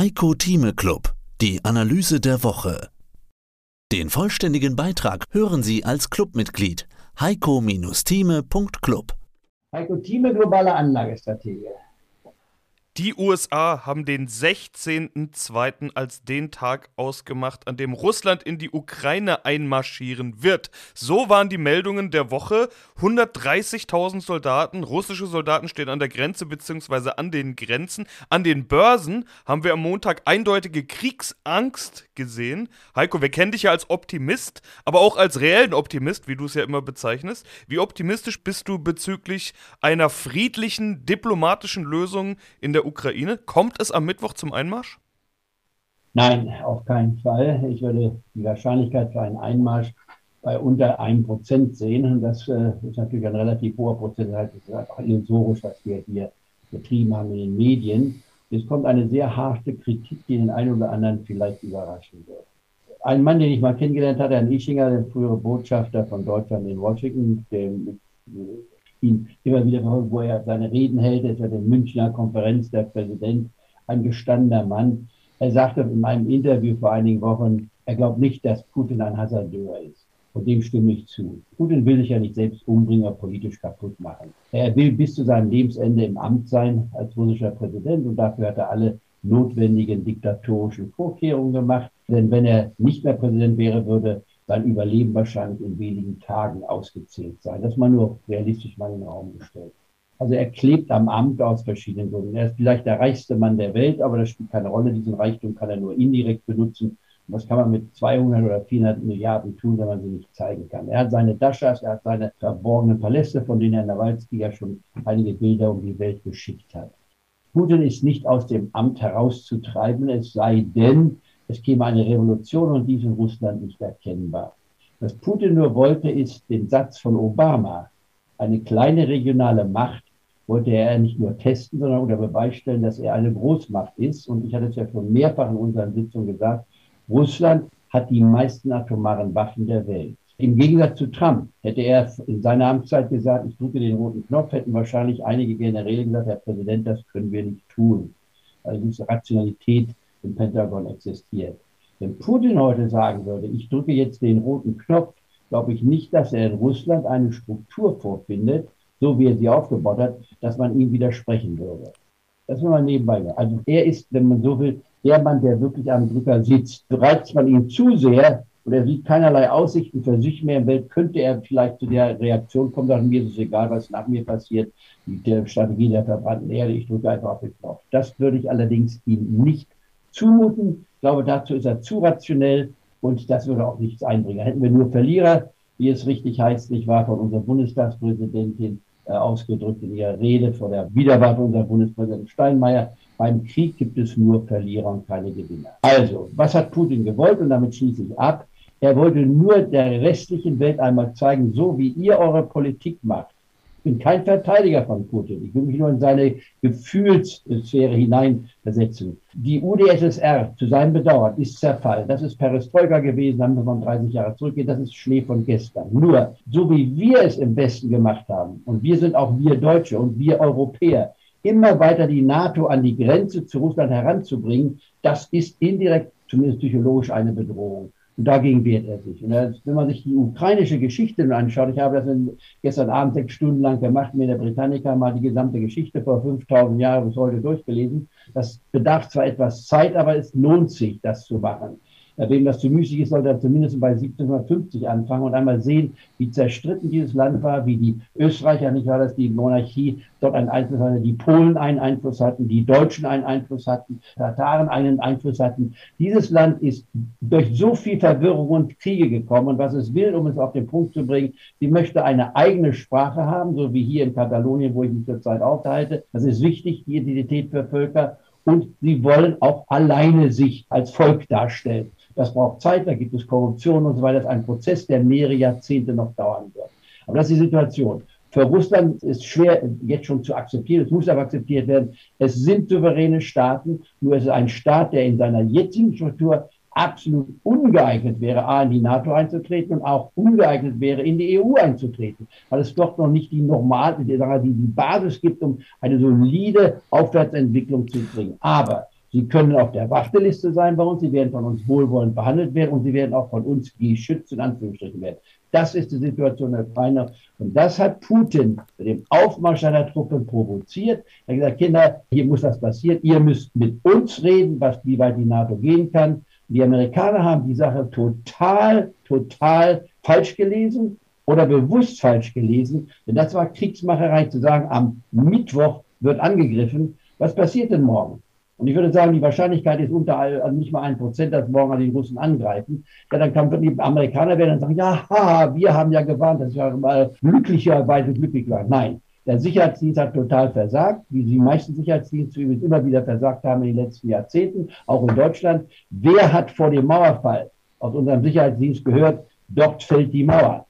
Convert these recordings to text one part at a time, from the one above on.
Heiko Thieme Club, die Analyse der Woche. Den vollständigen Beitrag hören Sie als Clubmitglied heiko-thieme.club. Heiko Thieme, globale Anlagestrategie. Die USA haben den 16.02. als den Tag ausgemacht, an dem Russland in die Ukraine einmarschieren wird. So waren die Meldungen der Woche. 130.000 Soldaten, russische Soldaten stehen an der Grenze bzw. an den Grenzen. An den Börsen haben wir am Montag eindeutige Kriegsangst gesehen. Heiko, wir kennen dich ja als Optimist, aber auch als reellen Optimist, wie du es ja immer bezeichnest. Wie optimistisch bist du bezüglich einer friedlichen, diplomatischen Lösung in der Ukraine? Kommt es am Mittwoch zum Einmarsch? Nein, auf keinen Fall. Ich würde die Wahrscheinlichkeit für einen Einmarsch bei unter einem Prozent sehen. Und das äh, ist natürlich ein relativ hoher Prozentsatz. Das ist einfach illusorisch, was wir hier betrieben haben in den Medien. Es kommt eine sehr harte Kritik, die den einen oder anderen vielleicht überraschen wird. Ein Mann, den ich mal kennengelernt hatte, Herrn Ischinger, der frühere Botschafter von Deutschland in Washington, dem ihn immer wieder verfolgt, wo er seine Reden hält. Er ist der Münchner Konferenz der Präsident, ein gestandener Mann. Er sagte in einem Interview vor einigen Wochen, er glaubt nicht, dass Putin ein Hasardeur ist. Und dem stimme ich zu. Putin will sich ja nicht selbst umbringen politisch kaputt machen. Er will bis zu seinem Lebensende im Amt sein als russischer Präsident und dafür hat er alle notwendigen diktatorischen Vorkehrungen gemacht. Denn wenn er nicht mehr Präsident wäre, würde sein Überleben wahrscheinlich in wenigen Tagen ausgezählt sein. Das mal nur realistisch mal in den Raum gestellt. Also er klebt am Amt aus verschiedenen Gründen. Er ist vielleicht der reichste Mann der Welt, aber das spielt keine Rolle. Diesen Reichtum kann er nur indirekt benutzen. Und was kann man mit 200 oder 400 Milliarden tun, wenn man sie nicht zeigen kann? Er hat seine Daschas, er hat seine verborgenen Paläste, von denen Herr Nawalski ja schon einige Bilder um die Welt geschickt hat. Putin ist nicht aus dem Amt herauszutreiben, es sei denn, es käme eine Revolution und dies in Russland nicht erkennbar. Was Putin nur wollte, ist den Satz von Obama, eine kleine regionale Macht wollte er nicht nur testen, sondern unter Beweis stellen, dass er eine Großmacht ist. Und ich hatte es ja schon mehrfach in unseren Sitzungen gesagt, Russland hat die meisten atomaren Waffen der Welt. Im Gegensatz zu Trump hätte er in seiner Amtszeit gesagt, ich drücke den roten Knopf, hätten wahrscheinlich einige Generäle gesagt, Herr Präsident, das können wir nicht tun. Also diese Rationalität im Pentagon existiert. Wenn Putin heute sagen würde, ich drücke jetzt den roten Knopf, glaube ich nicht, dass er in Russland eine Struktur vorfindet, so wie er sie aufgebaut hat, dass man ihm widersprechen würde. Das nur mal nebenbei. Also er ist, wenn man so will, der Mann, der wirklich am Drücker sitzt. Reizt man ihn zu sehr und er sieht keinerlei Aussichten für sich mehr im Welt, könnte er vielleicht zu der Reaktion kommen, sagen, mir ist es egal, was nach mir passiert, die Strategie der verbrannten Erde, ich drücke einfach auf den Knopf. Das würde ich allerdings ihm nicht zumuten. Ich glaube, dazu ist er zu rationell und das würde auch nichts einbringen. Hätten wir nur Verlierer, wie es richtig heißt, nicht wahr, von unserer Bundestagspräsidentin äh, ausgedrückt in ihrer Rede vor der Wiederwahl von unserem Bundespräsidenten Steinmeier. Beim Krieg gibt es nur Verlierer und keine Gewinner. Also, was hat Putin gewollt? Und damit schließe ich ab. Er wollte nur der restlichen Welt einmal zeigen, so wie ihr eure Politik macht, bin kein Verteidiger von Putin. Ich will mich nur in seine Gefühlssphäre hineinversetzen. Die UdSSR, zu seinem Bedauern, ist zerfallen. Das ist Perestroika gewesen, da müssen wir 30 Jahre zurückgehen. Das ist Schnee von gestern. Nur, so wie wir es im Westen gemacht haben, und wir sind auch wir Deutsche und wir Europäer, immer weiter die NATO an die Grenze zu Russland heranzubringen, das ist indirekt, zumindest psychologisch, eine Bedrohung. Und dagegen wehrt er sich. Und wenn man sich die ukrainische Geschichte anschaut, ich habe das gestern Abend sechs Stunden lang gemacht, mir in der Britannica mal die gesamte Geschichte vor 5000 Jahren bis heute durchgelesen. Das bedarf zwar etwas Zeit, aber es lohnt sich, das zu machen. Wem das zu müßig ist, sollte er zumindest bei 1750 anfangen und einmal sehen, wie zerstritten dieses Land war, wie die Österreicher, nicht wahr, dass die Monarchie dort einen Einfluss hatte, die Polen einen Einfluss hatten, die Deutschen einen Einfluss hatten, Tataren einen Einfluss hatten. Dieses Land ist durch so viel Verwirrung und Kriege gekommen und was es will, um es auf den Punkt zu bringen, sie möchte eine eigene Sprache haben, so wie hier in Katalonien, wo ich mich zurzeit aufhalte. Das ist wichtig, die Identität für Völker. Und sie wollen auch alleine sich als Volk darstellen. Das braucht Zeit, da gibt es Korruption und so weiter. Das ist ein Prozess, der mehrere Jahrzehnte noch dauern wird. Aber das ist die Situation. Für Russland ist schwer jetzt schon zu akzeptieren, es muss aber akzeptiert werden. Es sind souveräne Staaten, nur es ist ein Staat, der in seiner jetzigen Struktur absolut ungeeignet wäre, A, in die NATO einzutreten und auch ungeeignet wäre, in die EU einzutreten, weil es dort noch nicht die normale, die, die Basis gibt, um eine solide Aufwärtsentwicklung zu bringen. Aber Sie können auf der Warteliste sein bei uns, Sie werden von uns wohlwollend behandelt werden und Sie werden auch von uns geschützt, in Anführungsstrichen werden. Das ist die Situation der Ukraine. Und das hat Putin mit dem Aufmarsch seiner Truppen provoziert. Er hat gesagt, Kinder, hier muss das passieren. Ihr müsst mit uns reden, was, wie weit die NATO gehen kann. Die Amerikaner haben die Sache total, total falsch gelesen oder bewusst falsch gelesen. Denn das war Kriegsmacherei zu sagen, am Mittwoch wird angegriffen. Was passiert denn morgen? Und ich würde sagen, die Wahrscheinlichkeit ist unter also nicht mal ein Prozent, dass morgen die Russen angreifen. Ja, dann kann die Amerikaner werden und sagen, ja, ha, wir haben ja gewarnt, dass wir mal glücklicherweise glücklich waren. Nein, der Sicherheitsdienst hat total versagt, wie die meisten Sicherheitsdienste übrigens immer wieder versagt haben in den letzten Jahrzehnten, auch in Deutschland. Wer hat vor dem Mauerfall aus unserem Sicherheitsdienst gehört, dort fällt die Mauer?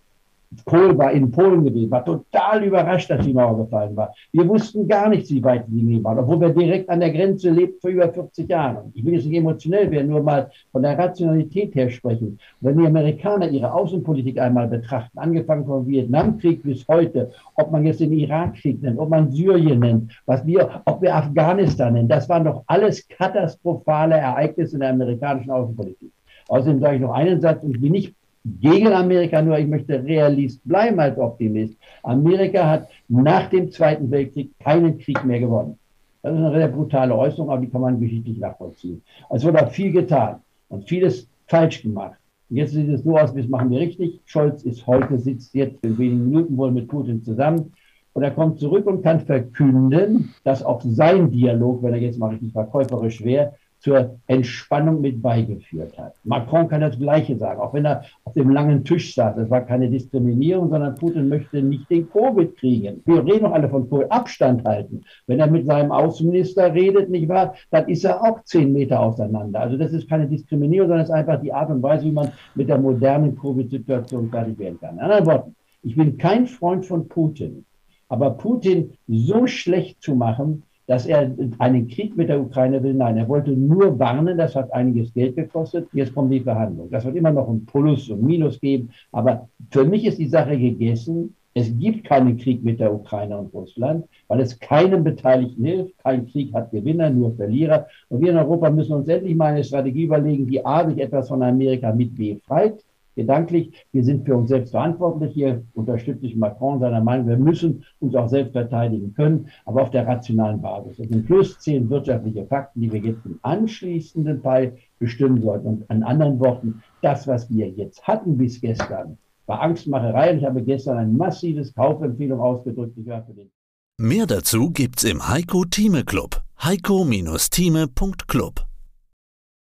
Kohl war in Polen gewesen, war total überrascht, dass die Mauer gefallen war. Wir wussten gar nicht, wie weit die Linie war, obwohl wir direkt an der Grenze lebt vor über 40 Jahren. Ich will jetzt nicht emotionell werden, nur mal von der Rationalität her sprechen. wenn die Amerikaner ihre Außenpolitik einmal betrachten, angefangen vom Vietnamkrieg bis heute, ob man jetzt den Irakkrieg nennt, ob man Syrien nennt, was wir, ob wir Afghanistan nennen, das waren doch alles katastrophale Ereignisse in der amerikanischen Außenpolitik. Außerdem sage ich noch einen Satz, und ich bin nicht gegen Amerika, nur ich möchte Realist bleiben als Optimist. Amerika hat nach dem Zweiten Weltkrieg keinen Krieg mehr gewonnen. Das ist eine sehr brutale Äußerung, aber die kann man geschichtlich nachvollziehen. Also wurde viel getan und vieles falsch gemacht. Und jetzt sieht es so aus, das machen wir richtig. Scholz ist heute, sitzt jetzt in wenigen Minuten wohl mit Putin zusammen. Und er kommt zurück und kann verkünden, dass auch sein Dialog, wenn er jetzt mal richtig verkäuferisch wäre, zur Entspannung mit beigeführt hat. Macron kann das Gleiche sagen, auch wenn er auf dem langen Tisch saß. Das war keine Diskriminierung, sondern Putin möchte nicht den Covid kriegen. Wir reden doch alle von Covid. Abstand halten. Wenn er mit seinem Außenminister redet, nicht wahr, dann ist er auch zehn Meter auseinander. Also das ist keine Diskriminierung, sondern es ist einfach die Art und Weise, wie man mit der modernen Covid-Situation fertig werden kann. In anderen Worten, ich bin kein Freund von Putin. Aber Putin so schlecht zu machen, dass er einen Krieg mit der Ukraine will. Nein, er wollte nur warnen, das hat einiges Geld gekostet. Jetzt kommen die Verhandlungen. Das wird immer noch ein Plus und Minus geben. Aber für mich ist die Sache gegessen. Es gibt keinen Krieg mit der Ukraine und Russland, weil es keinem Beteiligten hilft. Kein Krieg hat Gewinner, nur Verlierer. Und wir in Europa müssen uns endlich mal eine Strategie überlegen, die A, sich etwas von Amerika mit befreit, gedanklich. Wir sind für uns selbst verantwortlich. Hier unterstütze ich Macron seiner Meinung. Wir müssen uns auch selbst verteidigen können, aber auf der rationalen Basis. Es sind plus zehn wirtschaftliche Fakten, die wir jetzt im anschließenden Teil bestimmen sollten. Und an anderen Worten, das, was wir jetzt hatten bis gestern, war Angstmacherei. Und ich habe gestern ein massives Kaufempfehlung ausgedrückt. Ich für den Mehr dazu gibt's im Heiko Thieme Club. Heiko-Thieme.club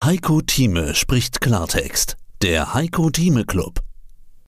Heiko Thieme spricht Klartext. Der Heiko Thieme Club.